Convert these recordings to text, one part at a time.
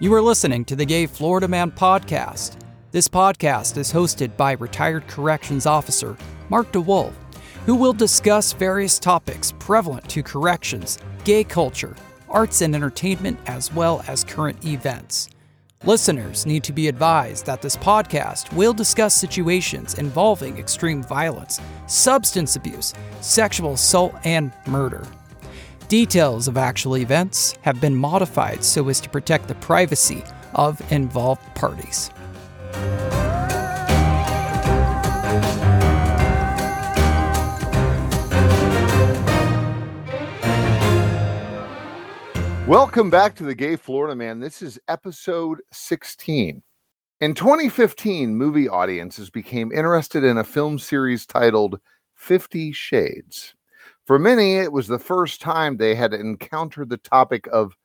You are listening to the Gay Florida Man podcast. This podcast is hosted by retired corrections officer Mark DeWolf, who will discuss various topics prevalent to corrections, gay culture, arts and entertainment, as well as current events. Listeners need to be advised that this podcast will discuss situations involving extreme violence, substance abuse, sexual assault, and murder. Details of actual events have been modified so as to protect the privacy of involved parties. Welcome back to the Gay Florida Man. This is episode 16. In 2015, movie audiences became interested in a film series titled Fifty Shades. For many, it was the first time they had encountered the topic of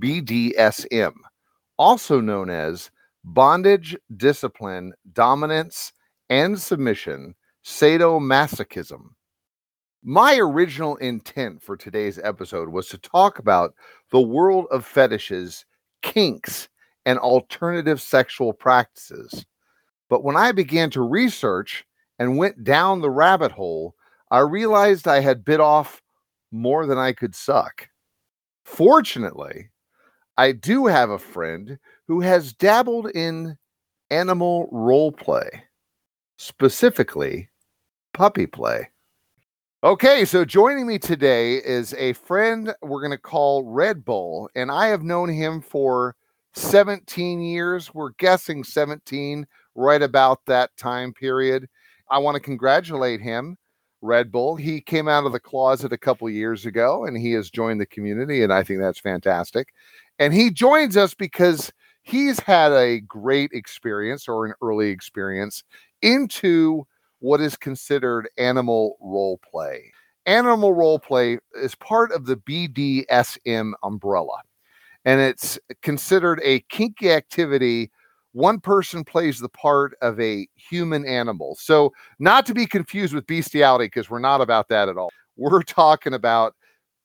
BDSM, also known as bondage, discipline, dominance, and submission, sadomasochism. My original intent for today's episode was to talk about the world of fetishes, kinks, and alternative sexual practices. But when I began to research and went down the rabbit hole, I realized I had bit off more than I could suck. Fortunately, I do have a friend who has dabbled in animal role play, specifically puppy play. Okay, so joining me today is a friend we're going to call Red Bull, and I have known him for 17 years. We're guessing 17, right about that time period. I want to congratulate him, Red Bull. He came out of the closet a couple years ago and he has joined the community, and I think that's fantastic. And he joins us because he's had a great experience or an early experience into what is considered animal role play. Animal role play is part of the BDSM umbrella, and it's considered a kinky activity. One person plays the part of a human animal. So, not to be confused with bestiality, because we're not about that at all. We're talking about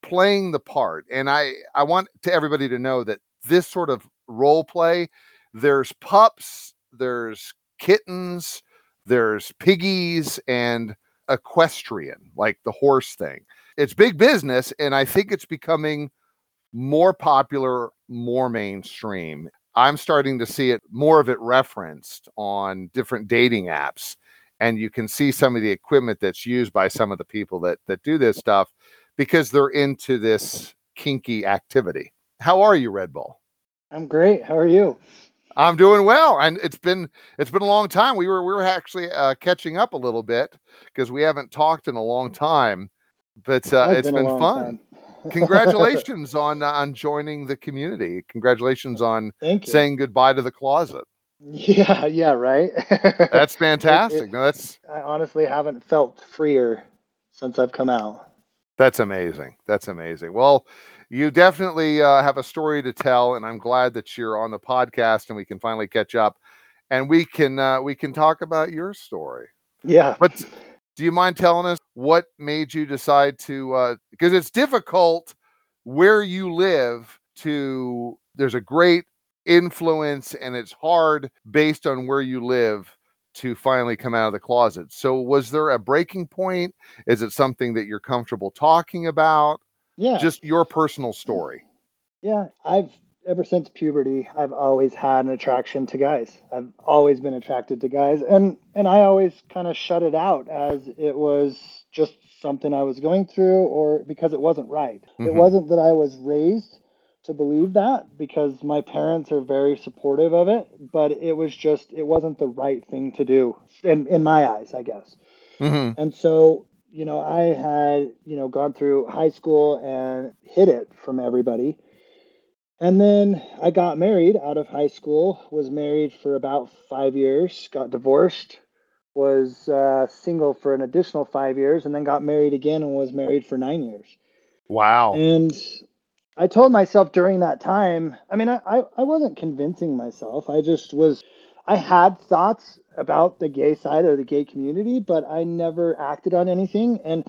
playing the part. And I, I want to everybody to know that this sort of role play, there's pups, there's kittens, there's piggies and equestrian, like the horse thing. It's big business, and I think it's becoming more popular, more mainstream. I'm starting to see it more of it referenced on different dating apps. And you can see some of the equipment that's used by some of the people that that do this stuff because they're into this kinky activity. How are you, Red Bull? I'm great. How are you? I'm doing well, and it's been it's been a long time. We were we were actually uh, catching up a little bit because we haven't talked in a long time, but uh, it's been, been fun. Congratulations on uh, on joining the community. Congratulations on saying goodbye to the closet. Yeah, yeah, right. that's fantastic. It, it, no, that's I honestly haven't felt freer since I've come out. That's amazing. That's amazing. Well, you definitely uh, have a story to tell, and I'm glad that you're on the podcast and we can finally catch up, and we can uh, we can talk about your story. Yeah. But do you mind telling us what made you decide to? Because uh, it's difficult where you live to. There's a great influence, and it's hard based on where you live to finally come out of the closet. So, was there a breaking point? Is it something that you're comfortable talking about? Yeah. Just your personal story. Yeah, I've ever since puberty, I've always had an attraction to guys. I've always been attracted to guys and and I always kind of shut it out as it was just something I was going through or because it wasn't right. Mm-hmm. It wasn't that I was raised to believe that because my parents are very supportive of it, but it was just it wasn't the right thing to do in in my eyes, I guess. Mm-hmm. And so you know, I had, you know, gone through high school and hid it from everybody. And then I got married out of high school, was married for about five years, got divorced, was uh, single for an additional five years, and then got married again and was married for nine years. Wow. And I told myself during that time, I mean, I, I wasn't convincing myself. I just was, I had thoughts about the gay side of the gay community, but I never acted on anything. And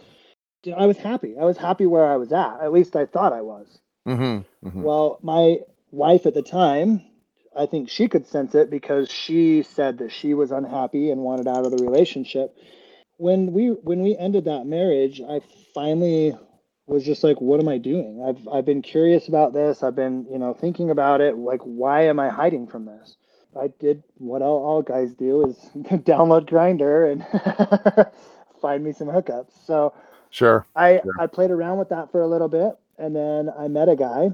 I was happy. I was happy where I was at. At least I thought I was. Mm-hmm, mm-hmm. Well, my wife at the time I think she could sense it because she said that she was unhappy and wanted out of the relationship. When we when we ended that marriage, I finally was just like, what am I doing? I've I've been curious about this. I've been, you know, thinking about it. Like, why am I hiding from this? I did what all, all guys do is download Grindr and find me some hookups. So Sure. I Sure. I played around with that for a little bit, and then I met a guy.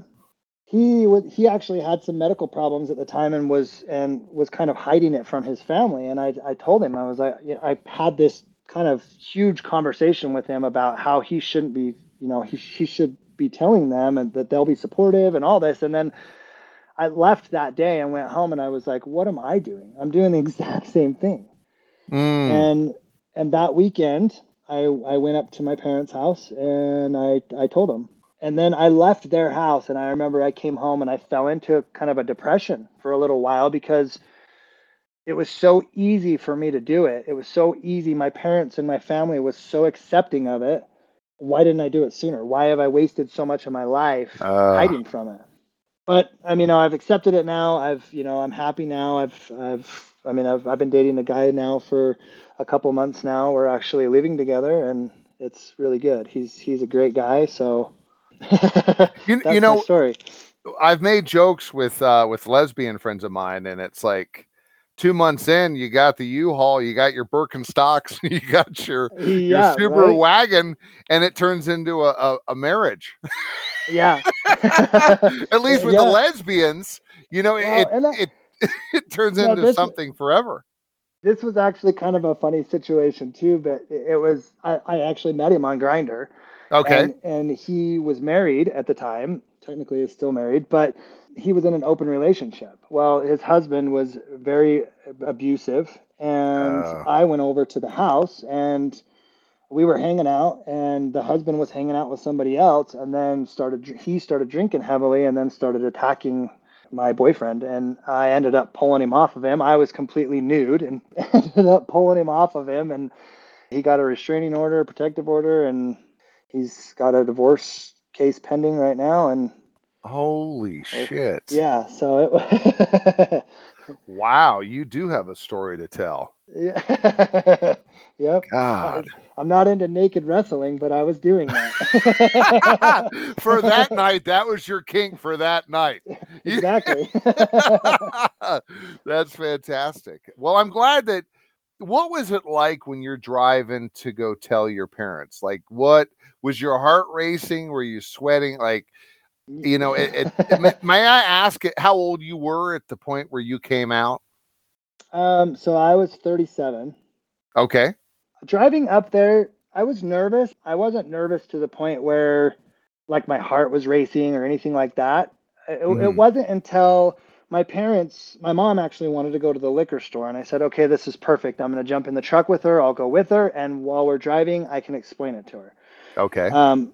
He was he actually had some medical problems at the time and was and was kind of hiding it from his family. And I I told him I was like you know, I had this kind of huge conversation with him about how he shouldn't be you know he he should be telling them and that they'll be supportive and all this. And then I left that day and went home and I was like, what am I doing? I'm doing the exact same thing Mm. and and that weekend I I went up to my parents' house and I I told them. And then I left their house and I remember I came home and I fell into kind of a depression for a little while because it was so easy for me to do it. It was so easy. My parents and my family was so accepting of it. Why didn't I do it sooner? Why have I wasted so much of my life Uh, hiding from it? But I mean, I've accepted it now. I've, you know, I'm happy now. I've, I've, I mean, I've, I've been dating a guy now for a couple months now. We're actually living together, and it's really good. He's, he's a great guy. So, You- you know- story. I've made jokes with uh with lesbian friends of mine, and it's like two months in, you got the U-Haul, you got your Birkenstocks, you got your your Yeah, Subaru right? wagon, and it turns into a, a, a marriage. yeah. At least with Yeah. the lesbians, you know, Well, it I- it it turns No, into this- something forever. this was actually kind of a funny situation too. But it, it was, I, I actually met him on Grindr. Okay. And, and he was married at the time. Technically, is still married, but he was in an open relationship. Well, his husband was very abusive, and Oh. I went over to the house and we were hanging out, and the husband was hanging out with somebody else, and then started he started drinking heavily, and then started attacking my boyfriend, and I ended up pulling him off of him. I was completely nude, and ended up pulling him off of him, and he got a restraining order, a protective order, and he's got a divorce case pending right now and Holy shit. yeah so it Wow, you do have a story to tell. yeah yep God. i'm not into naked wrestling but i was doing that for that night, that was your king for that night. Exactly That's fantastic. Well, I'm glad that. What was it like when you're driving to go tell your parents? Like, what was your heart racing? Were you sweating? Like, you know, it, it, may, may I ask it how old you were at the point where you came out? um so i was 37 Okay. driving up there i was nervous i wasn't nervous to the point where like my heart was racing or anything like that it, it Mhm. wasn't until my parents my mom actually wanted to go to the liquor store and i said okay this is perfect i'm going to jump in the truck with her i'll go with her and while we're driving i can explain it to her Okay. um,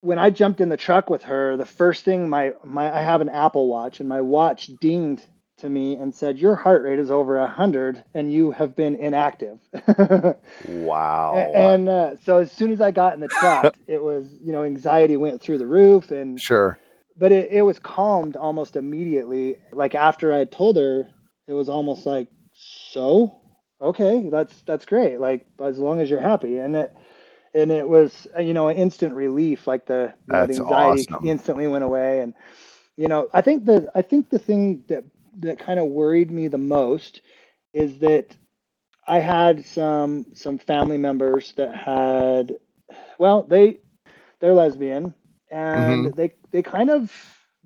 when i jumped in the truck with her the first thing my my i have an apple watch and my watch dinged to me and said your heart rate is over 100 and you have been inactive wow. And uh, so as soon as I got in the truck, it was, you know, anxiety went through the roof and sure. But it, it was calmed almost immediately. Like after I had told her, it was almost like, so okay, that's that's great. Like as long as you're happy. And it and it was you know an instant relief. Like the, you know, the anxiety awesome. instantly went away. And you know, I think the I think the thing that that kind of worried me the most is that I had some some family members that had well they they're lesbian and mm-hmm. they they kind of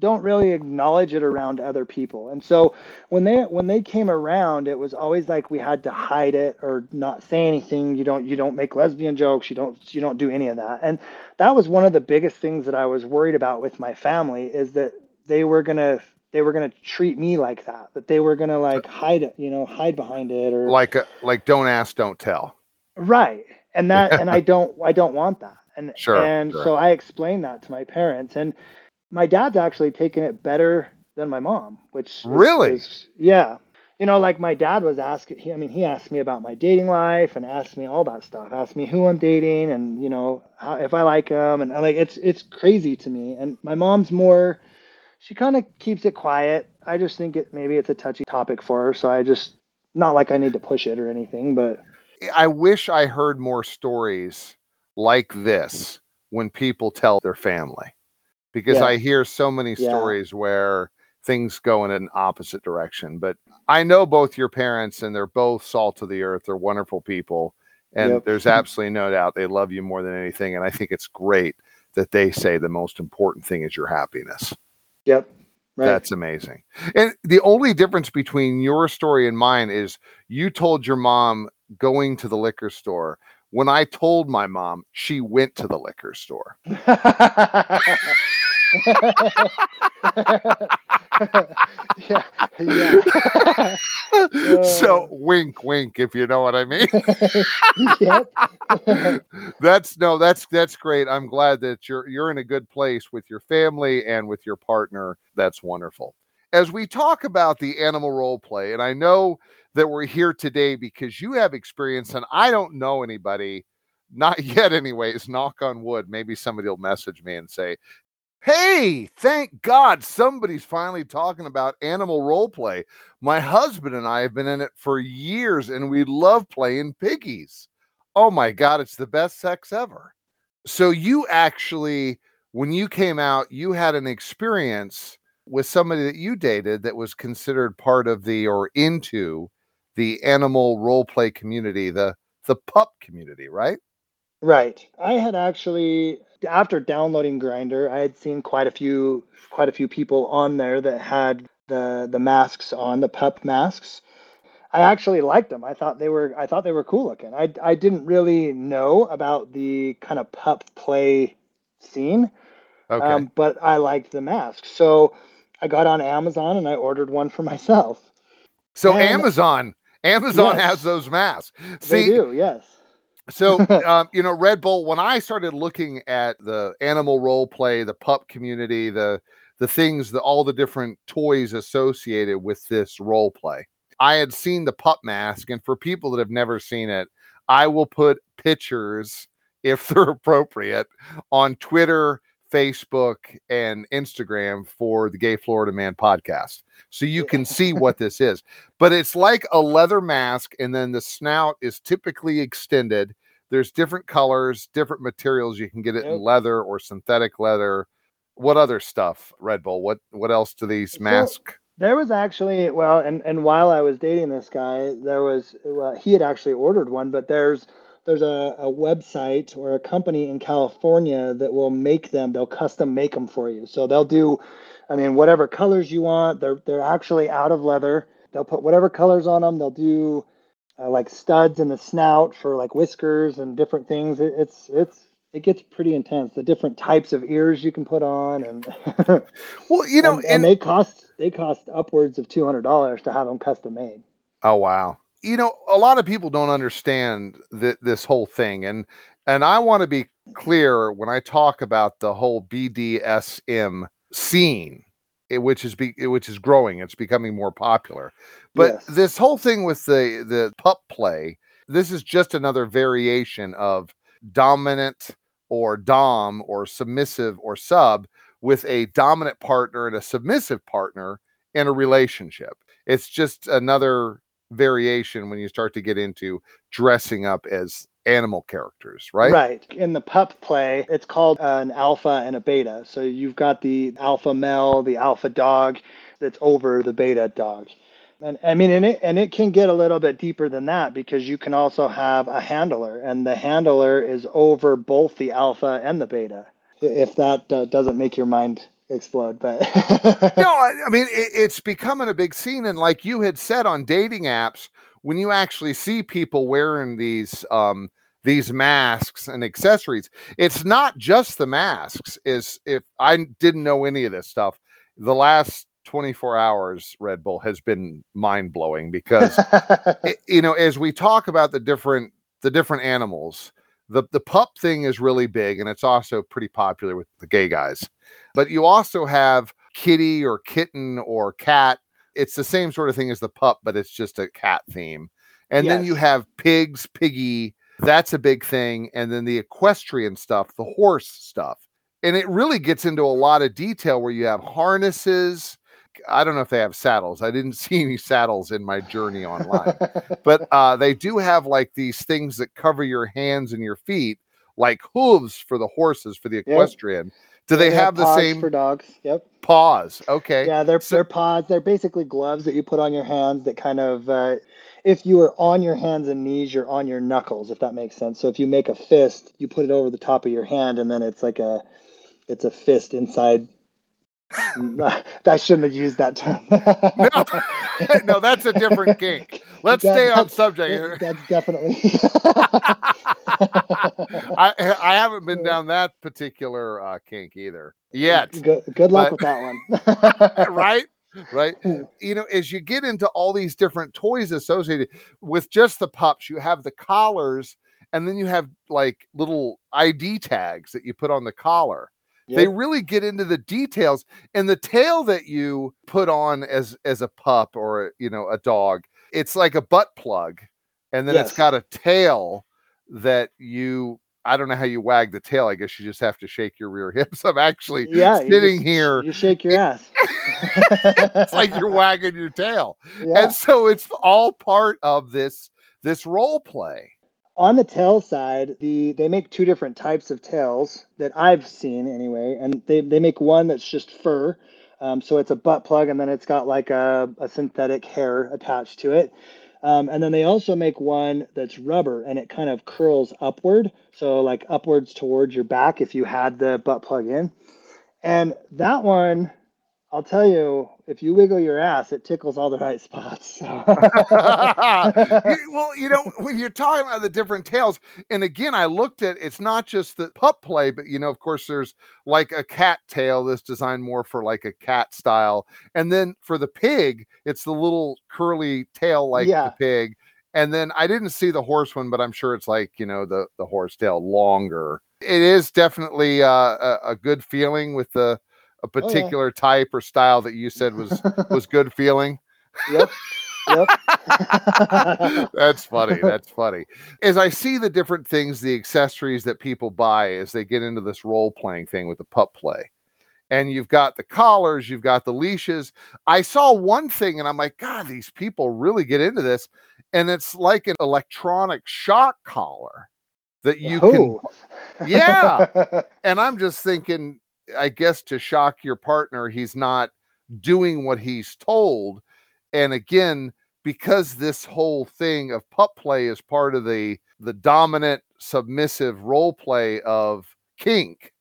don't really acknowledge it around other people. And so when they when they came around it was always like we had to hide it or not say anything. You don't you don't make lesbian jokes. You don't you don't do any of that. And that was one of the biggest things that I was worried about with my family is that they were gonna they were gonna treat me like that that they were gonna like uh, hide it you know hide behind it or Like, a, like, don't ask, don't tell. right. And that and i don't i don't want that and Sure, and sure. so i explained that to my parents and my dad's actually taken it better than my mom which Really? is- yeah you know like my dad was asking he, i mean he asked me about my dating life and asked me all that stuff asked me who i'm dating and you know how, if i like them and like it's it's crazy to me and my mom's more she kind of keeps it quiet. I just think it maybe it's a touchy topic for her, so I just not like I need to push it or anything, but I wish I heard more stories like this when people tell their family because Yeah. I hear so many Yeah. stories where things go in an opposite direction. But I know both your parents and they're both salt of the earth. They're wonderful people. And Yep. there's absolutely no doubt they love you more than anything. And I think it's great that they say the most important thing is your happiness. yep. Right. That's amazing. And the only difference between your story and mine is you told your mom going to the liquor store. When I told my mom, she went to the liquor store. yeah. Yeah. so uh. wink wink if you know what I mean. that's no, that's that's great. I'm glad that you're you're in a good place with your family and with your partner. That's wonderful. As we talk about the animal role play, and I know that we're here today because you have experience, and I don't know anybody, not yet, anyways. Knock on wood. Maybe somebody will message me and say, Hey, thank God somebody's finally talking about animal role play. My husband and I have been in it for years and we love playing piggies. Oh my God, it's the best sex ever. So, you actually, when you came out, you had an experience with somebody that you dated that was considered part of the or into the animal role play community, the the pup community, right? Right. I had actually after downloading Grindr, I had seen quite a few quite a few people on there that had the the masks on, the pup masks. I actually liked them. I thought they were I thought they were cool looking. I I didn't really know about the kind of pup play scene, Okay. um, but I liked the masks. So I got on Amazon and I ordered one for myself. so and- Amazon, Amazon Yes. has those masks. They See, do, yes. So, um, you know, Red Bull, when I started looking at the animal role play, the pup community, the the things, the all the different toys associated with this role play, I had seen the pup mask, and for people that have never seen it, I will put pictures if they're appropriate on Twitter, Facebook, and Instagram for the Gay Florida Man podcast. So you can see what this is. But it's like a leather mask, and then the snout is typically extended. There's different colors, different materials. You can get it in leather or synthetic leather. What other stuff, Red Bull? What what else do these mask? There was actually well, and and while I was dating this guy, there was well, he had actually ordered one, but there's there's a, a website or a company in California that will make them. They'll custom make them for you. So they'll do, I mean, whatever colors you want. They're they're actually out of leather. They'll put whatever colors on them. They'll do uh, like studs in the snout for like whiskers and different things. It, it's it's it gets pretty intense. The different types of ears you can put on, and Well, you know, and, and, and they cost they cost upwards of two hundred dollars to have them custom made. Oh wow. You know, a lot of people don't understand th- this whole thing and and I want to be clear when I talk about the whole BDSM scene eh, which is be, which is growing, it's becoming more popular. But Yes. this whole thing with the the pup play, this is just another variation of dominant or dom or submissive or sub with a dominant partner and a submissive partner in a relationship. It's just another variation when you start to get into dressing up as animal characters, right? Right. In the pup play, it's called an alpha and a beta. So you've got the alpha male, the alpha dog that's over the beta dog. And I mean, and it, and it can get a little bit deeper than that because you can also have a handler, and the handler is over both the alpha and the beta. If that uh, doesn't make your mind explode, but no, I, I mean it, it's becoming a big scene, and like you had said on dating apps, when you actually see people wearing these um these masks and accessories, it's not just the masks. Is if I didn't know any of this stuff, the last 24 hours, Red Bull has been mind blowing because it- you know as we talk about the different the different animals the the pup thing is really big and it's also pretty popular with the gay guys but you also have kitty or kitten or cat. It's the same sort of thing as the pup but it's just a cat theme. And then you have pigs piggy that's a big thing and then the equestrian stuff the horse stuff. And it really gets into a lot of detail where you have harnesses. I don't know if they have saddles. I didn't see any saddles in my journey online, but uh, they do have like these things that cover your hands and your feet, like hooves for the horses for the equestrian. Do they, have, the paws same for dogs? Yep. paws? Okay. Yeah, they're So- they're paws. They're basically gloves that you put on your hands that kind of uh, if you are on your hands and knees, you're on your knuckles, if that makes sense. So if you make a fist, you put it over the top of your hand and then it's like a it's a fist inside. I shouldn't have used that term. no, no, that's a different kink. Let's That- stay on subject. That's definitely. I I haven't been down that particular uh, kink either yet. Good, good luck But- with that one. right? Right. You know, as you get into all these different toys associated with just the pups, you have the collars, and then you have like little ID tags that you put on the collar. They really get into the details, and the tail that you put on as as a pup or you know a dog, it's like a butt plug, and then it's got a tail that you. I don't know how you wag the tail. I guess you just have to shake your rear hips. I'm actually Yeah, sitting just- here You shake your ass. it's like you're wagging your tail. Yeah. And so it's all part of this this role play. On the tail side, the they make two different types of tails that I've seen anyway, and they they make one that's just fur, um, so it's a butt plug, and then it's got like a, a synthetic hair attached to it, um, and then they also make one that's rubber, and it kind of curls upward, so like upwards towards your back if you had the butt plug in, and that one. I'll tell you, if you wiggle your ass, it tickles all the right spots. so. Well, you know, when you're talking about the different tails, and again, I looked at it's not just the pup play, but you know, of course, there's like a cat tail that's designed more for like a cat style. And then for the pig, it's the little curly tail like Yeah. the pig. And then I didn't see the horse one, but I'm sure it's like, you know, the the horse tail longer. It is definitely uh, a, a good feeling with the a oh, yeah. particular type or style that you said was was good feeling. yep. Yep. That's funny. That's funny. As I see the different things, the accessories that people buy as they get into this role playing thing with the pup play, and you've got the collars, you've got the leashes. I saw one thing and I'm like, God, these people really get into this. And it's like an electronic shock collar that you can, Oh. Yeah. and I'm just thinking, I guess to shock your partner, he's not doing what he's told. And again, because this whole thing of pup play is part of the the dominant submissive role play of kink,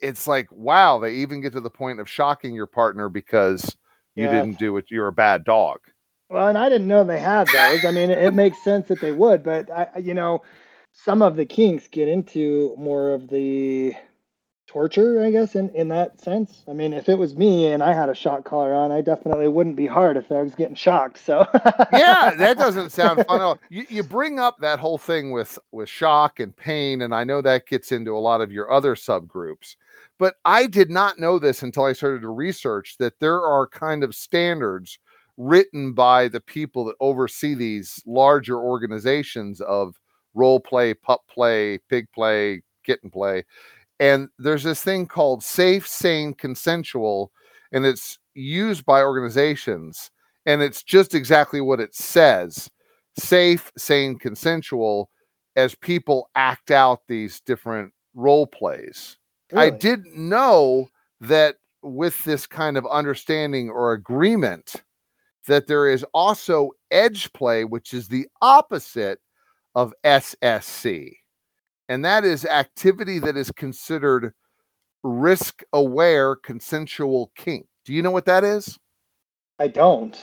it's like wow, they even get to the point of shocking your partner because you didn't do it. You're a bad dog. Well, and I didn't know they had those. I mean, it, it makes sense that they would, but I- you know, some of the kinks get into more of the torture, I guess, in, in that sense. I mean, if it was me and I had a shock collar on, I definitely wouldn't be hard if I was getting shocked. So yeah, that doesn't sound fun. You, you bring up that whole thing with with shock and pain, and I know that gets into a lot of your other subgroups. But I did not know this until I started to research that there are kind of standards written by the people that oversee these larger organizations of role play, pup play, pig play, kitten play. And there's this thing called safe, sane, consensual, and it's used by organizations and it's just exactly what it says safe sane consensual as people act out these different role plays. I didn't know that with this kind of understanding or agreement that there is also edge play which is the opposite of ssc and that is activity that is considered risk aware consensual kink do you know what that is I don't.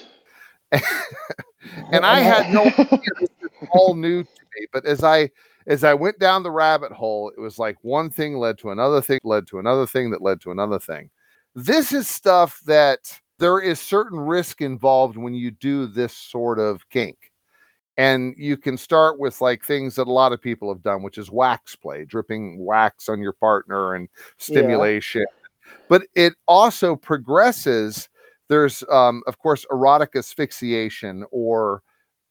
and I had no idea this was all new to me. But as I as I went down the rabbit hole, it was like one thing led to another thing, led to another thing that led to another thing. This is stuff that there is certain risk involved when you do this sort of kink. And you can start with like things that a lot of people have done, which is wax play, dripping wax on your partner and stimulation. But it also progresses there's um, of course erotic asphyxiation or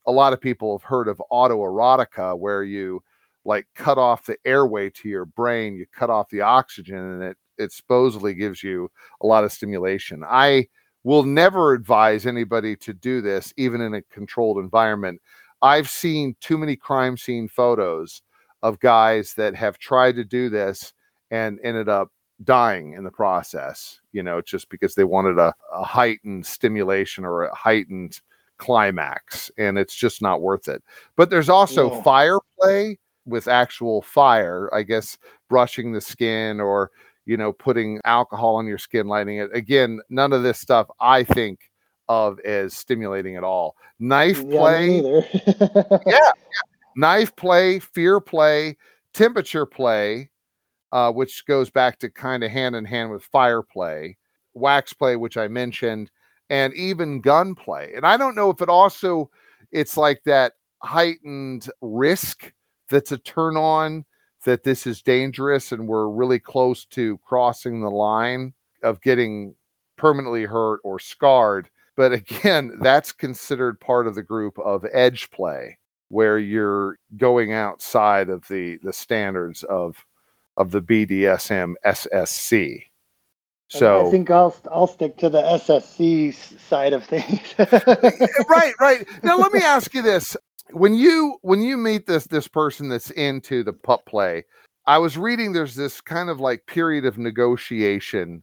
a lot of people have heard of autoerotica where you like cut off the airway to your brain you cut off the oxygen and it it supposedly gives you a lot of stimulation. I will never advise anybody to do this, even in a controlled environment. I've seen too many crime scene photos of guys that have tried to do this and ended up dying in the process, you know, just because they wanted a, a heightened stimulation or a heightened climax, and it's just not worth it. But there's also Yeah. fire play with actual fire, I guess, brushing the skin or, you know, putting alcohol on your skin, lighting it. Again, none of this stuff I think of as stimulating at all. Knife Yeah, play neither. yeah, knife play, fear play, temperature play, uh, which goes back to kind of hand in hand with fire play, wax play, which I mentioned, and even gun play. And I don't know if it also it's like that heightened risk that's a turn on that this is dangerous and we're really close to crossing the line of getting permanently hurt or scarred. But again, that's considered part of the group of edge play where you're going outside of the the standards of of the BDSM SSC. So I think I'll I'll stick to the SSC side of things. right, right. Now let me ask you this: when you when you meet this this person that's into the pup play, I was reading there's this kind of like period of negotiation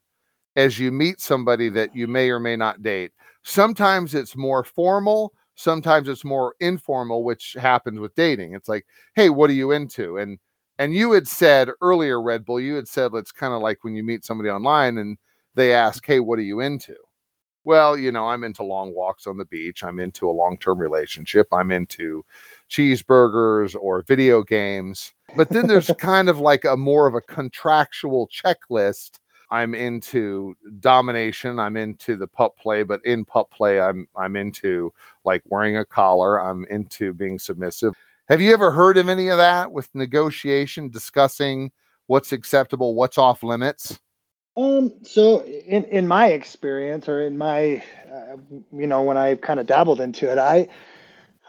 as you meet somebody that you may or may not date. Sometimes it's more formal, sometimes it's more informal, which happens with dating. It's like, hey, what are you into? And and you had said earlier, Red Bull, you had said it's kind of like when you meet somebody online and they ask, hey, what are you into? Well, you know, I'm into long walks on the beach. I'm into a long term relationship. I'm into cheeseburgers or video games. But then there's kind of like a more of a contractual checklist. I'm into domination. I'm into the pup play, but in pup play, I'm I'm into like wearing a collar. I'm into being submissive. Have you ever heard of any of that with negotiation, discussing what's acceptable, what's off limits? Um, so in in my experience, or in my, uh, you know, when I kind of dabbled into it, I,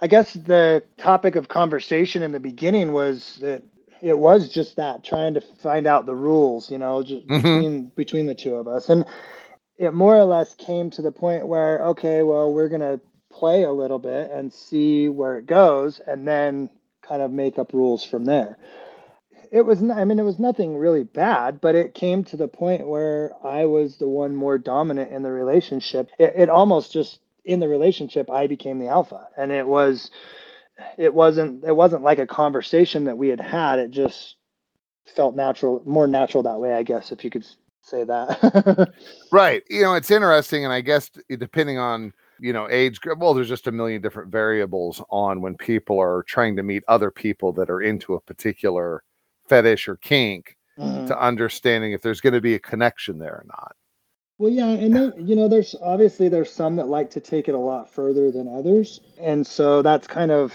I guess the topic of conversation in the beginning was that it was just that trying to find out the rules, you know, just Mhm. between between the two of us, and it more or less came to the point where okay, well, we're gonna play a little bit and see where it goes, and then kind of make up rules from there. It was I mean it was nothing really bad but it came to the point where i was the one more dominant in the relationship. It, it almost just in the relationship i became the alpha. And it was it wasn't it wasn't like a conversation that we had had it just felt natural more natural that way i guess if you could say that Right. You know, it's interesting. And I guess depending on, you know, age well, there's just a million different variables on when people are trying to meet other people that are into a particular fetish or kink Mhm. to understanding if there's going to be a connection there or not. Well, yeah, and then you know, there's obviously there's some that like to take it a lot further than others, and so that's kind of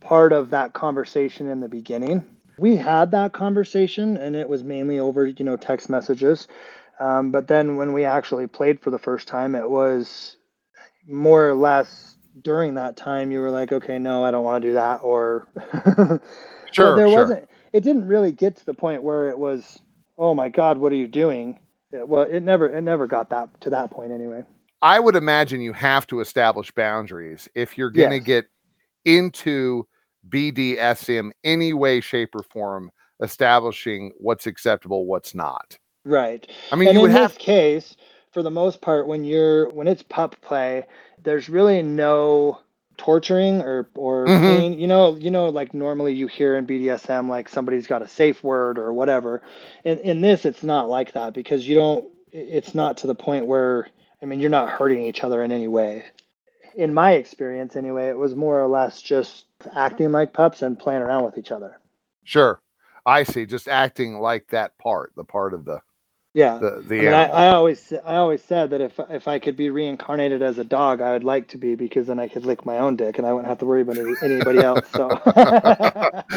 part of that conversation in the beginning. We had that conversation, and it was mainly over you know text messages, um, but then when we actually played for the first time, it was more or less during that time you were like, okay, no, I don't want to do that, or Sure. there sure. wasn't. It didn't really get to the point where it was, oh my God, what are you doing? It, well, it never, it never got that to that point anyway. I would imagine you have to establish boundaries if you're going to Yes. get into BDSM any way, shape, or form, establishing what's acceptable, what's not. Right. I mean, and you in this case, for the most part, when you're when it's pup play, there's really no torturing or or Mhm. pain. You know, you know, like normally you hear in BDSM, like somebody's got a safe word or whatever. In in this, it's not like that because you don't. It's not to the point where I mean, you're not hurting each other in any way. In my experience, anyway, it was more or less just acting like pups and playing around with each other. Sure. I see. Just acting like that part, the part of the Yeah. the the I mean, I. I always I always said that if if I could be reincarnated as a dog, I would like to be because then I could lick my own dick and I wouldn't have to worry about anybody else. So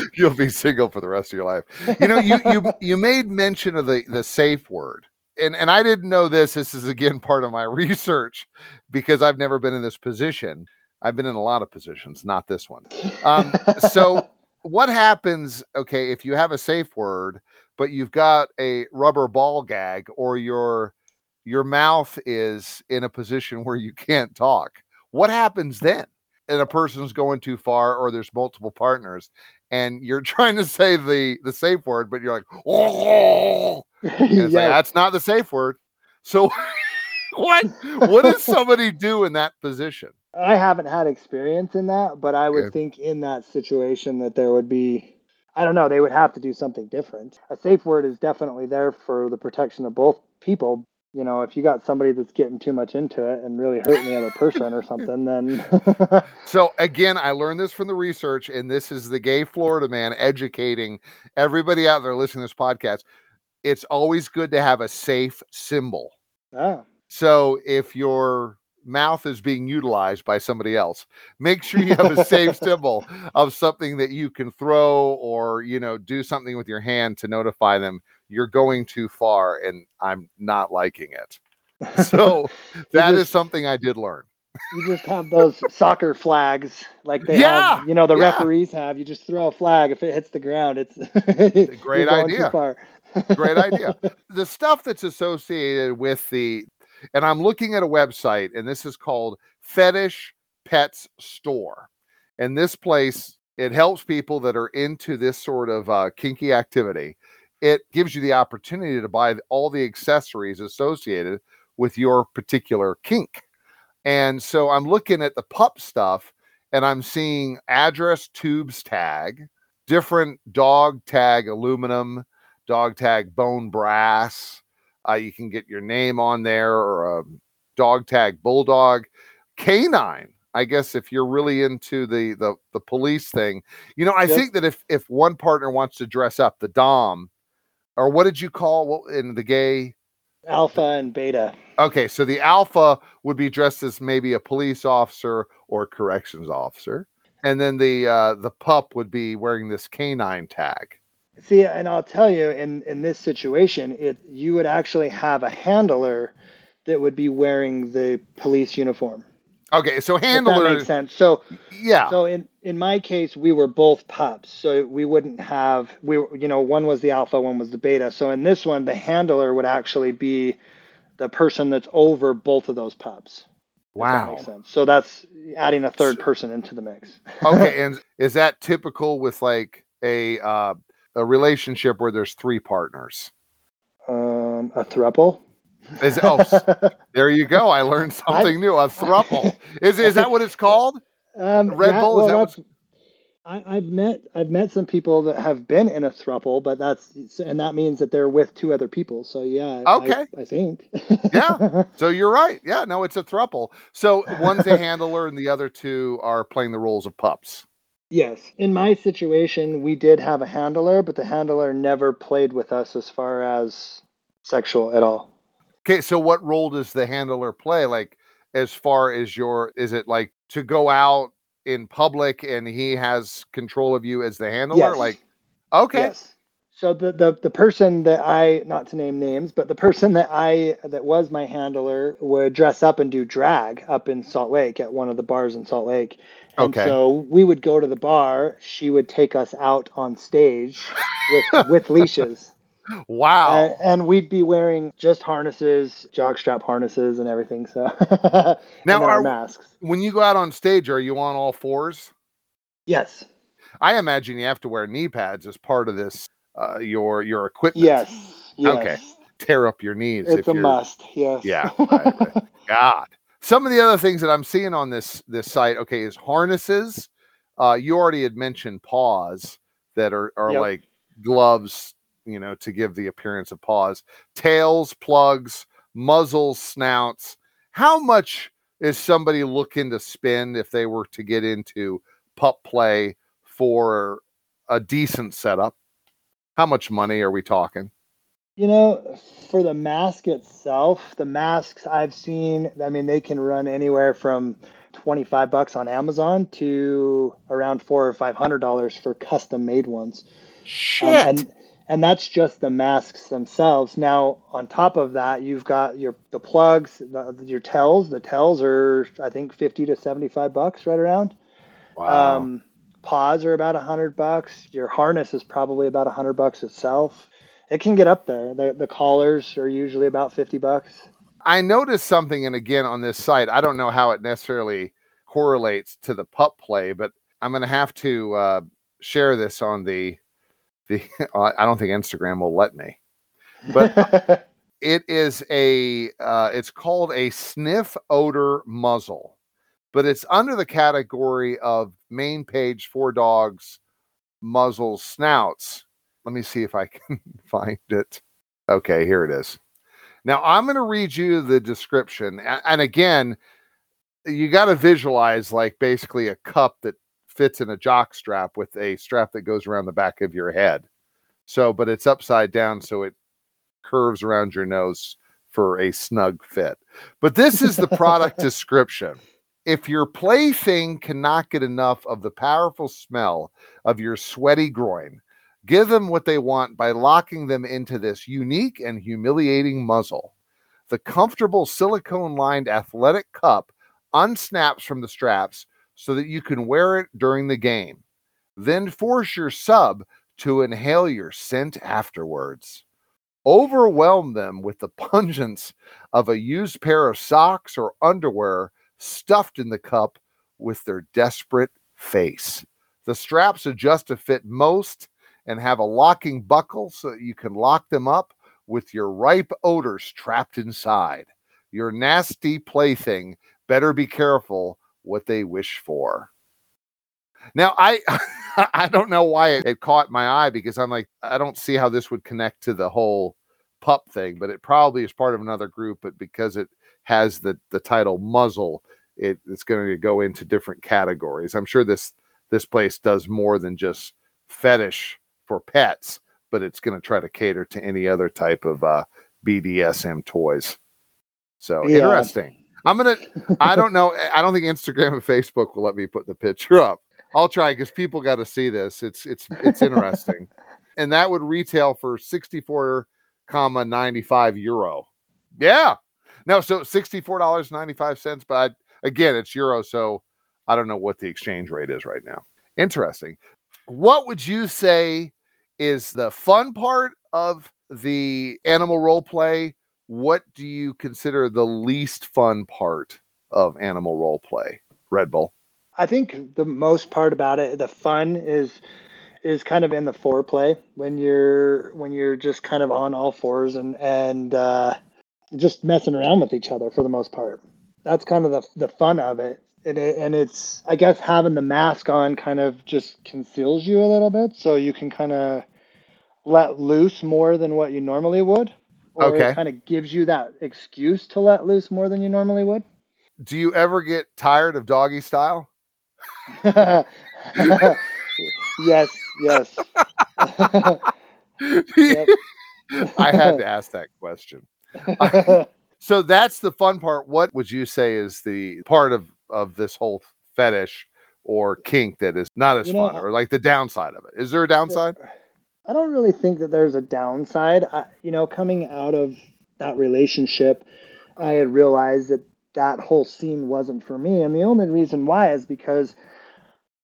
You'll be single for the rest of your life. You know, you you you made mention of the the safe word. And and I didn't know this. This is again part of my research because I've never been in this position. I've been in a lot of positions, not this one. Um, so what happens okay if you have a safe word but you've got a rubber ball gag or your your mouth is in a position where you can't talk. What happens then? And a person's going too far or there's multiple partners and you're trying to say the the safe word, but you're like, oh, yeah. like, that's not the safe word. So what what does somebody do in that position? I haven't had experience in that, but I would okay. think in that situation that there would be I don't know, they would have to do something different. A safe word is definitely there for the protection of both people. You know, if you got somebody that's getting too much into it and really hurting the other person or something, then. so, again, I learned this from the research, and this is the gay Florida man educating everybody out there listening to this podcast. It's always good to have a safe symbol. Ah. So, if you're mouth is being utilized by somebody else. Make sure you have a safe symbol of something that you can throw or, you know, do something with your hand to notify them you're going too far and I'm not liking it. So that just, is something I did learn. You just have those soccer flags like they yeah, have, you know, the yeah. referees have. You just throw a flag. If it hits the ground, it's, it's a great idea. great idea. The stuff that's associated with the and I'm looking at a website, and this is called Fetish Pets Store. And this place, it helps people that are into this sort of uh, kinky activity. It gives you the opportunity to buy all the accessories associated with your particular kink. And so I'm looking at the pup stuff and I'm seeing address tubes tag, different dog tag aluminum, dog tag bone brass, uh, you can get your name on there or a dog tag bulldog, canine. I guess if you're really into the the the police thing, you know, I yep. think that if if one partner wants to dress up, the dom, or what did you call in the gay alpha and beta? Okay, so the alpha would be dressed as maybe a police officer or corrections officer, and then the uh, the pup would be wearing this canine tag. See, and I'll tell you, in in this situation, it you would actually have a handler that would be wearing the police uniform. Okay, so handler that makes sense. So yeah. So in in my case, we were both pups, so we wouldn't have we you know one was the alpha, one was the beta. So in this one, the handler would actually be the person that's over both of those pups. Wow. That sense. So that's adding a third person into the mix. okay, and is that typical with like a uh, a relationship where there's three partners? Um, a thruple. Is oh, there you go. I learned something I, new. A thruple. Is is that what it's called? Um, Red yeah, Bull. Well, is that I, have met I've met some people that have been in a thruple, but that's and that means that they're with two other people. So yeah, okay, I, I think. yeah. So you're right. Yeah, no, it's a thruple. So one's a handler, and the other two are playing the roles of pups. Yes. In my situation, we did have a handler, but the handler never played with us as far as sexual at all. Okay, so what role does the handler play? Like, as far as your, is it like to go out in public and he has control of you as the handler? Yes. Like, okay. Yes. So the, the the person that I not to name names, but the person that I that was my handler would dress up and do drag up in Salt Lake at one of the bars in Salt Lake. And okay. so we would go to the bar. She would take us out on stage with with leashes. Wow. And, and, we'd be wearing just harnesses, jockstrap harnesses, and everything. So now our masks. When you go out on stage, are you on all fours? Yes. I imagine you have to wear knee pads as part of this. Uh, your your equipment. Yes. yes. Okay. Tear up your knees. It's a must. Yes. Yeah. God. Some of the other things that I'm seeing on this this site, okay, is harnesses. Uh, you already had mentioned paws that are are yep. like gloves, you know, to give the appearance of paws. Tails, plugs, muzzles, snouts. How much is somebody looking to spend if they were to get into pup play for a decent setup? How much money are we talking? You know, for the mask itself, the masks I've seen, I mean, they can run anywhere from 25 bucks on Amazon to around four or five hundred dollars for custom made ones. Shit. Um, and and that's just the masks themselves. Now, on top of that, you've got your the plugs, the, your tells. The tells are I think 50 to 75 bucks right around. Wow. Um, paws are about a hundred bucks. Your harness is probably about a hundred bucks itself it can get up there. The the collars are usually about fifty bucks. I noticed something, and again on this site, I don't know how it necessarily correlates to the pup play, but I'm going to have to uh, share this on the the. I don't think Instagram will let me, but it is a. Uh, it's called a sniff odor muzzle, but it's under the category of main page for dogs muzzles snouts. Let me see if I can find it. Okay, here it is. Now I'm going to read you the description, and again, you got to visualize like basically a cup that fits in a jock strap with a strap that goes around the back of your head. So, but it's upside down, so it curves around your nose for a snug fit. But this is the product description. If your plaything cannot get enough of the powerful smell of your sweaty groin, give them what they want by locking them into this unique and humiliating muzzle. The comfortable silicone lined athletic cup unsnaps from the straps so that you can wear it during the game. Then force your sub to inhale your scent afterwards. Overwhelm them with the pungence of a used pair of socks or underwear stuffed in the cup with their desperate face. The straps adjust to fit most and have a locking buckle so that you can lock them up with your ripe odors trapped inside. Your nasty plaything better be careful what they wish for. Now I I don't know why it, it, caught my eye because I'm like I don't see how this would connect to the whole pup thing, but it probably is part of another group. But because it has the the title muzzle, it, it's going to go into different categories. I'm sure this this place does more than just fetish for pets, but it's going to try to cater to any other type of uh, BDSM toys. So yeah. interesting. I'm gonna. I don't know. I don't think Instagram and Facebook will let me put the picture up. I'll try because people got to see this. It's it's it's interesting, and that would retail for sixty four comma ninety five euro. Yeah, no, so sixty four dollars ninety five cents. But I, again, it's euro, so I don't know what the exchange rate is right now. Interesting. What would you say is the fun part of the animal role play what do you consider the least fun part of animal role play, Red Bull? I think the most part about it, the fun is is kind of in the foreplay when you're when you're just kind of on all fours and and uh, just messing around with each other for the most part. That's kind of the the fun of it. And, it, and it's I guess having the mask on kind of just conceals you a little bit, so you can kind of let loose more than what you normally would or okay. it kind of gives you that excuse to let loose more than you normally would. Do you ever get tired of doggy style? yes, yes. I had to ask that question. so that's the fun part. What would you say is the part of of this whole fetish or kink that is not as you fun, or like the downside of it? Is there a downside? I don't really think that there's a downside. I, you know, coming out of that relationship, I had realized that that whole scene wasn't for me. And the only reason why is because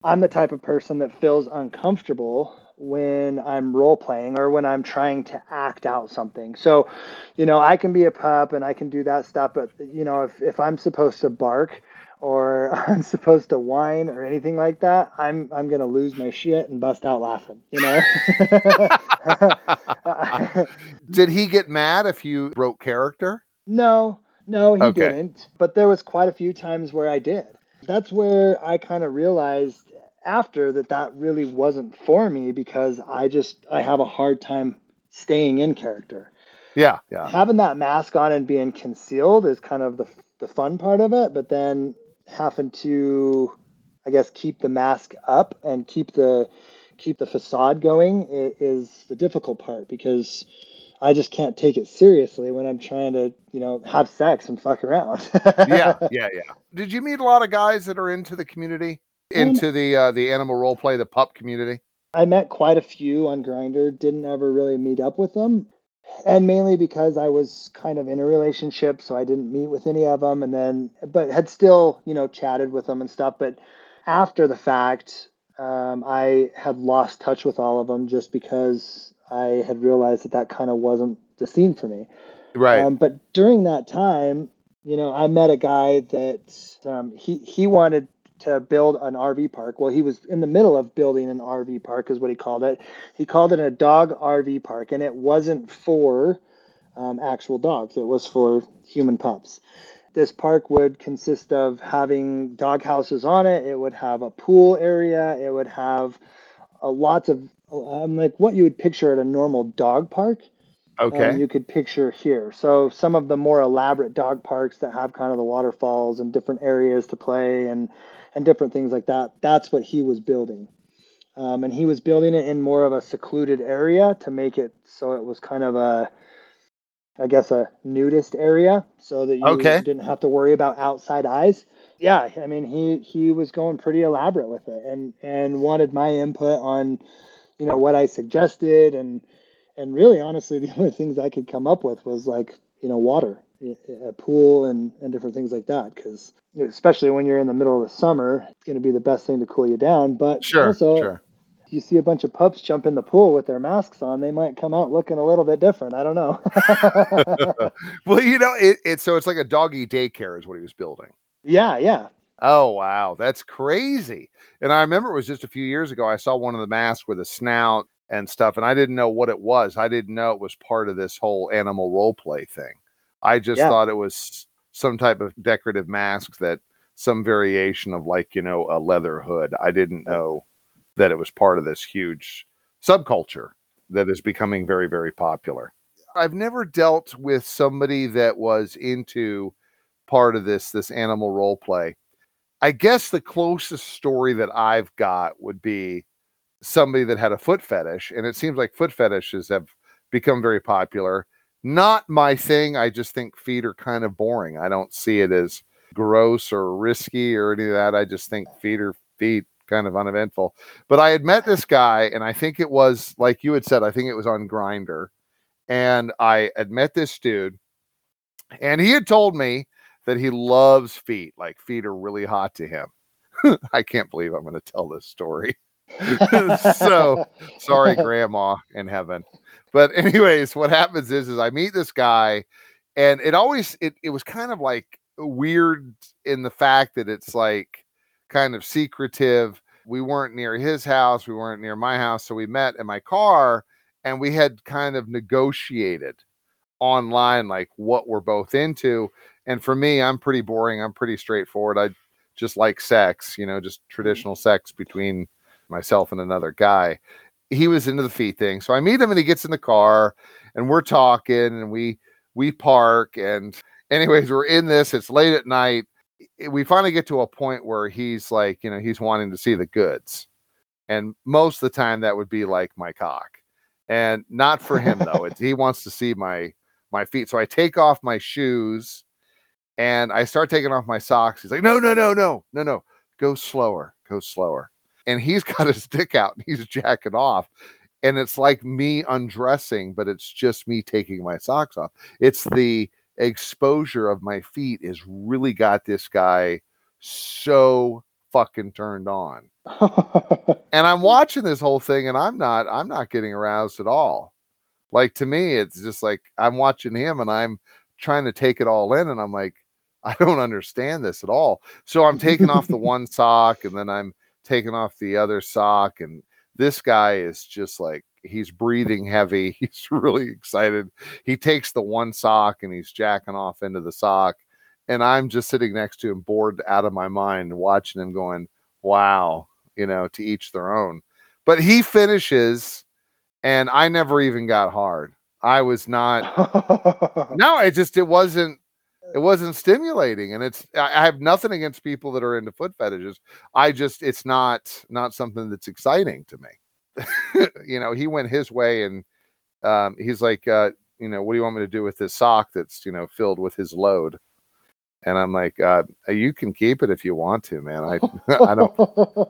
I'm the type of person that feels uncomfortable when I'm role playing or when I'm trying to act out something. So, you know, I can be a pup and I can do that stuff, but you know, if, if I'm supposed to bark, or I'm supposed to whine or anything like that, I'm I'm gonna lose my shit and bust out laughing. You know. Did he get mad if you broke character? No, no, he okay. didn't. But there was quite a few times where I did. That's where I kind of realized after that that really wasn't for me because I just I have a hard time staying in character. Yeah, yeah. Having that mask on and being concealed is kind of the the fun part of it, but then having to, I guess, keep the mask up and keep the keep the facade going is the difficult part because I just can't take it seriously when I'm trying to, you know, have sex and fuck around. yeah, yeah, yeah. Did you meet a lot of guys that are into the community, into the uh, the animal role play, the pup community? I met quite a few on Grindr. Didn't ever really meet up with them and mainly because I was kind of in a relationship, so I didn't meet with any of them, and then but had still you know chatted with them and stuff. But after the fact, um, I had lost touch with all of them just because I had realized that that kind of wasn't the scene for me. Right. Um, but during that time, you know, I met a guy that um, he he wanted to build an RV park. Well, he was in the middle of building an RV park, is what he called it. He called it a dog RV park, and it wasn't for um, actual dogs. It was for human pups. This park would consist of having dog houses on it. It would have a pool area. It would have a lots of um, like what you would picture at a normal dog park. okay. Um, you could picture here. So some of the more elaborate dog parks that have kind of the waterfalls and different areas to play and and different things like that. That's what he was building. Um, and he was building it in more of a secluded area to make it so it was kind of a, I guess, a nudist area, so that you Okay. didn't have to worry about outside eyes. Yeah, I mean, he he was going pretty elaborate with it, and and wanted my input on, you know, what I suggested, and and really, honestly, the only things I could come up with was like, you know, water, a pool, and and different things like that, because especially when you're in the middle of the summer, it's going to be the best thing to cool you down. But Sure. also, Sure. if you see a bunch of pups jump in the pool with their masks on, they might come out looking a little bit different. I don't know. Well, you know, it, it's so it's like a doggy daycare is what he was building. yeah, yeah. Oh wow, that's crazy. And I remember it was just a few years ago. I saw one of the masks with a snout and stuff, and I didn't know what it was. I didn't know it was part of this whole animal role play thing. I just Yeah. thought it was some type of decorative mask that some variation of like, you know, a leather hood. I didn't know that it was part of this huge subculture that is becoming very, very popular. I've never dealt with somebody that was into part of this this animal role play. I guess the closest story that I've got would be somebody that had a foot fetish, and it seems like foot fetishes have become very popular. Not my thing. I just think feet are kind of boring. I don't see it as gross or risky or any of that. I just think feet are feet, kind of uneventful. But I had met this guy, and I think it was like you had said, I think it was on Grindr. And I had met this dude, and he had told me that he loves feet. Like feet are really hot to him. I can't believe I'm going to tell this story. so sorry, grandma in heaven. But anyways, what happens is is I meet this guy and it always it, it was kind of like weird in the fact that it's like kind of secretive. We weren't near his house, we weren't near my house, so we met in my car and we had kind of negotiated online like what we're both into. And for me, I'm pretty boring. I'm pretty straightforward. I just like sex, you know, just mm-hmm. traditional sex between myself and another guy. He was into the feet thing. So I meet him and he gets in the car and we're talking and we we park and anyways, we're in this. It's late at night. We finally get to a point where he's like, you know, he's wanting to see the goods. And most of the time that would be like my cock. And not for him though. It's he wants to see my my feet. So I take off my shoes and I start taking off my socks. He's like, no, no, no, no, no, no. Go slower. Go slower. And he's got his dick out and he's jacking off. And it's like me undressing, but it's just me taking my socks off. It's the exposure of my feet is really got this guy so fucking turned on. And I'm watching this whole thing and I'm not I'm not getting aroused at all. Like to me, it's just like I'm watching him and I'm trying to take it all in and I'm like, I don't understand this at all. So I'm taking off the one sock and then I'm taking off the other sock and this guy is just like he's breathing heavy. He's really excited. He takes the one sock and he's jacking off into the sock. And I'm just sitting next to him, bored out of my mind, watching him going, Wow, you know, to each their own. But he finishes, and I never even got hard. I was not no, it just it wasn't it wasn't stimulating and it's I have nothing against people that are into foot fetishes. I just it's not not something that's exciting to me. you know, he went his way and um he's like uh you know, what do you want me to do with this sock that's, you know, filled with his load? And I'm like, uh, you can keep it if you want to, man. I I don't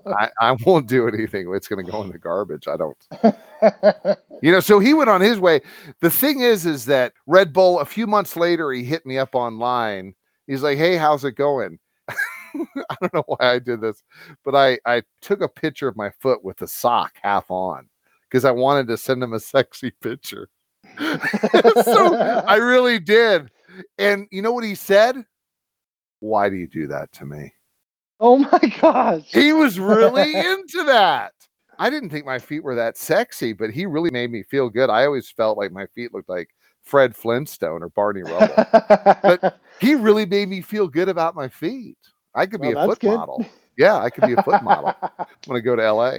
I, I won't do anything. It's gonna go in the garbage. I don't you know, so he went on his way. The thing is, is that Red Bull, a few months later, he hit me up online. He's like, Hey, how's it going? I don't know why I did this, but I, I took a picture of my foot with the sock half on because I wanted to send him a sexy picture. so I really did. And you know what he said? Why do you do that to me? Oh my gosh. He was really into that. I didn't think my feet were that sexy, but he really made me feel good. I always felt like my feet looked like Fred Flintstone or Barney Rubble. but he really made me feel good about my feet. I could be Well, a foot good. model. Yeah, I could be a foot model. I'm gonna go to LA.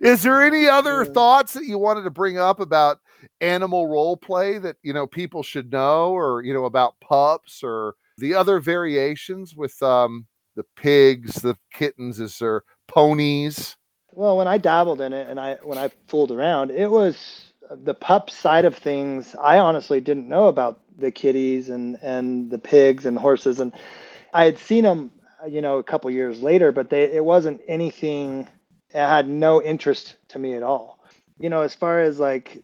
Is there any other thoughts that you wanted to bring up about animal role play that you know people should know, or you know about pups or the other variations with um the pigs, the kittens, is there ponies? Well, when I dabbled in it and I when I fooled around, it was the pup side of things. I honestly didn't know about the kitties and and the pigs and horses, and I had seen them, you know, a couple years later, but they it wasn't anything. It had no interest to me at all. You know, as far as like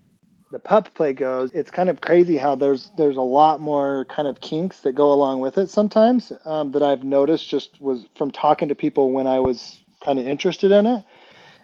the pup play goes, it's kind of crazy how there's there's a lot more kind of kinks that go along with it sometimes um, that I've noticed just was from talking to people when I was kind of interested in it.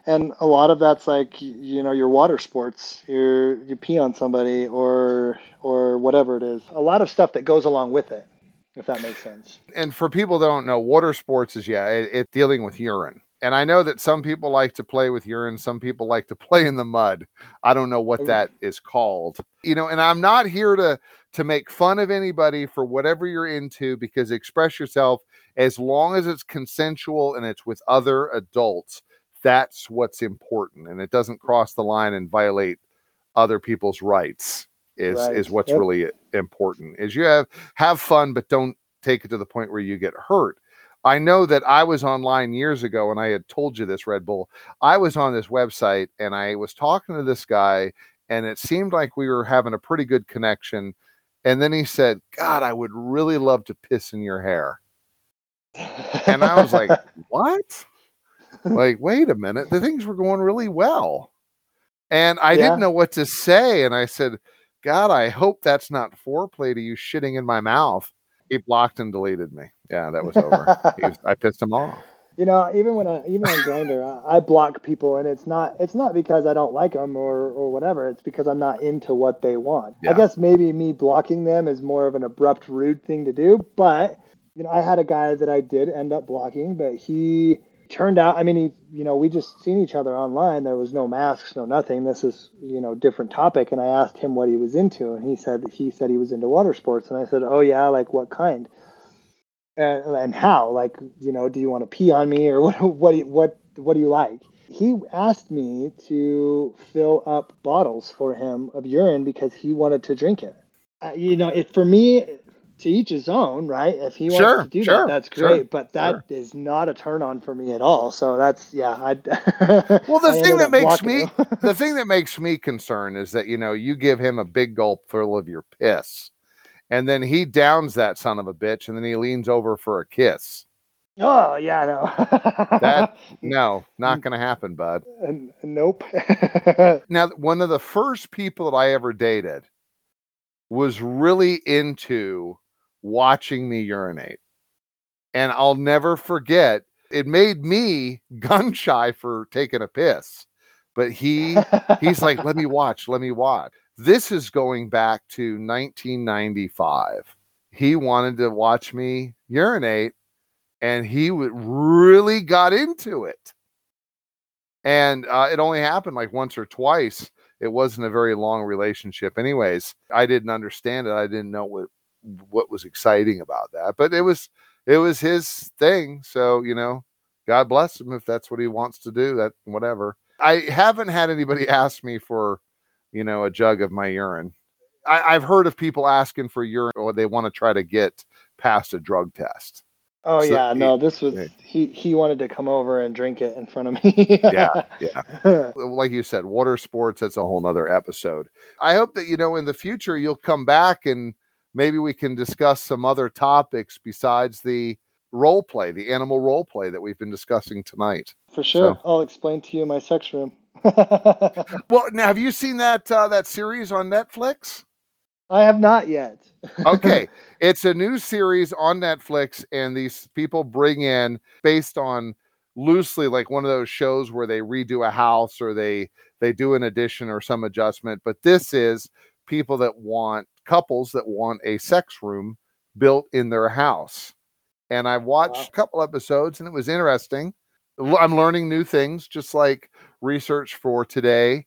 And a lot of that's like you know your water sports your you pee on somebody or or whatever it is. A lot of stuff that goes along with it if that makes sense. And for people that don't know, water sports is yeah, it's it dealing with urine. And I know that some people like to play with urine, some people like to play in the mud. I don't know what Mm. that is called. You know, and I'm not here to to make fun of anybody for whatever you're into because express yourself as long as it's consensual and it's with other adults. That's what's important and it doesn't cross the line and violate other people's rights is Right. is what's Yep. really important. Is you have have fun but don't take it to the point where you get hurt. I know that I was online years ago and I had told you this, Red Bull. I was on this website and I was talking to this guy, and it seemed like we were having a pretty good connection. And then he said, God, I would really love to piss in your hair. And I was like, What? like, wait a minute. The things were going really well. And I Yeah. didn't know what to say. And I said, God, I hope that's not foreplay to you shitting in my mouth. He blocked and deleted me. Yeah, that was over. Was, I pissed him off. you know even when i even on Grindr I, I block people and it's not it's not because i don't like them or or whatever. It's because i'm not into what they want. Yeah. i guess maybe me blocking them is more of an abrupt rude thing to do but you know i had a guy that i did end up blocking but he turned out i mean he you know we just seen each other online. There was no masks no nothing. This is you know different topic. And i asked him what he was into and he said he said he was into water sports. And i said oh yeah like what kind and, and how like you know do you want to pee on me or what what do you, what what do you like? He asked me to fill up bottles for him of urine because he wanted to drink it. Uh, you know it for me to each his own right? If he wants Sure, to do sure, that that's sure, great but that is sure. not a turn on for me at all. So that's yeah i Well, the I thing that makes me the thing that makes me concerned is that you know you give him a big gulp full of your piss, and then he downs that son of a bitch, and then he leans over for a kiss. oh yeah no That- No, not going to happen, bud. N- nope Now, one of the first people that I ever dated was really into watching me urinate. And I'll never forget, it made me gun shy for taking a piss. But he he's like, let me watch, let me watch. This is going back to 1995. He wanted to watch me urinate and he would really got into it. And uh, it only happened like once or twice. It wasn't a very long relationship, anyways. I didn't understand it. I didn't know what what was exciting about that, but it was it was his thing. So you know, God bless him if that's what he wants to do. That whatever. I haven't had anybody ask me for, you know, a jug of my urine. I, I've heard of people asking for urine or they want to try to get past a drug test. Oh So yeah, he- no, this was yeah. he he wanted to come over and drink it in front of me. Yeah, yeah. like you said, water sports, that's a whole nother episode. I hope that, you know, in the future you'll come back and maybe we can discuss some other topics besides the role play, the animal role play that we've been discussing tonight. For sure. So- I'll explain to you my sex room. Well, now have you seen that uh, that series on Netflix? I have not yet. Okay, it's a new series on Netflix, and these people bring in based on loosely like one of those shows where they redo a house or they they do an addition or some adjustment, but this is people that want couples that want a sex room built in their house. And I watched Wow. a couple episodes and it was interesting. I'm learning new things, just like research for today.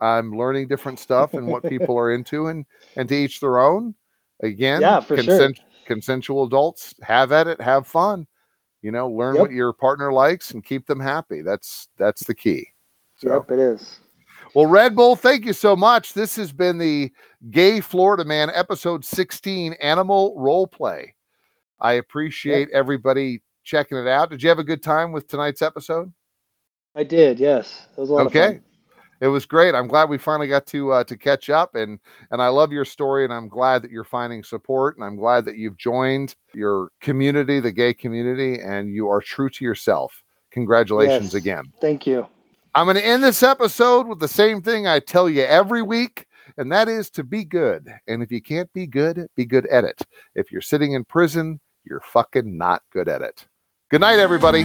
I'm learning different stuff and what people are into, and and to each their own. Again, Yeah, for sure. consensual adults have at it, have fun. You know, learn Yep. what your partner likes and keep them happy. That's that's the key. So, Yep, it is. well, Red Bull, thank you so much. This has been the Gay Florida Man episode 16 Animal Role Play. I appreciate everybody checking it out. Did you have a good time with tonight's episode? I did. Yes, it was a lot of Okay. It was great. I'm glad we finally got to uh, to catch up, and and I love your story, and I'm glad that you're finding support, and I'm glad that you've joined your community, the gay community, and you are true to yourself. Congratulations Yes. again. Thank you. I'm going to end this episode with the same thing I tell you every week, and that is to be good. And if you can't be good, be good at it. If you're sitting in prison, you're fucking not good at it. Good night, everybody.